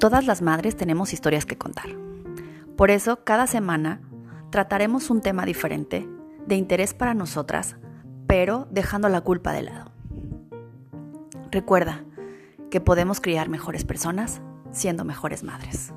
Todas las madres tenemos historias que contar. Por eso, cada semana trataremos un tema diferente, de interés para nosotras, pero dejando la culpa de lado. Recuerda que podemos criar mejores personas siendo mejores madres.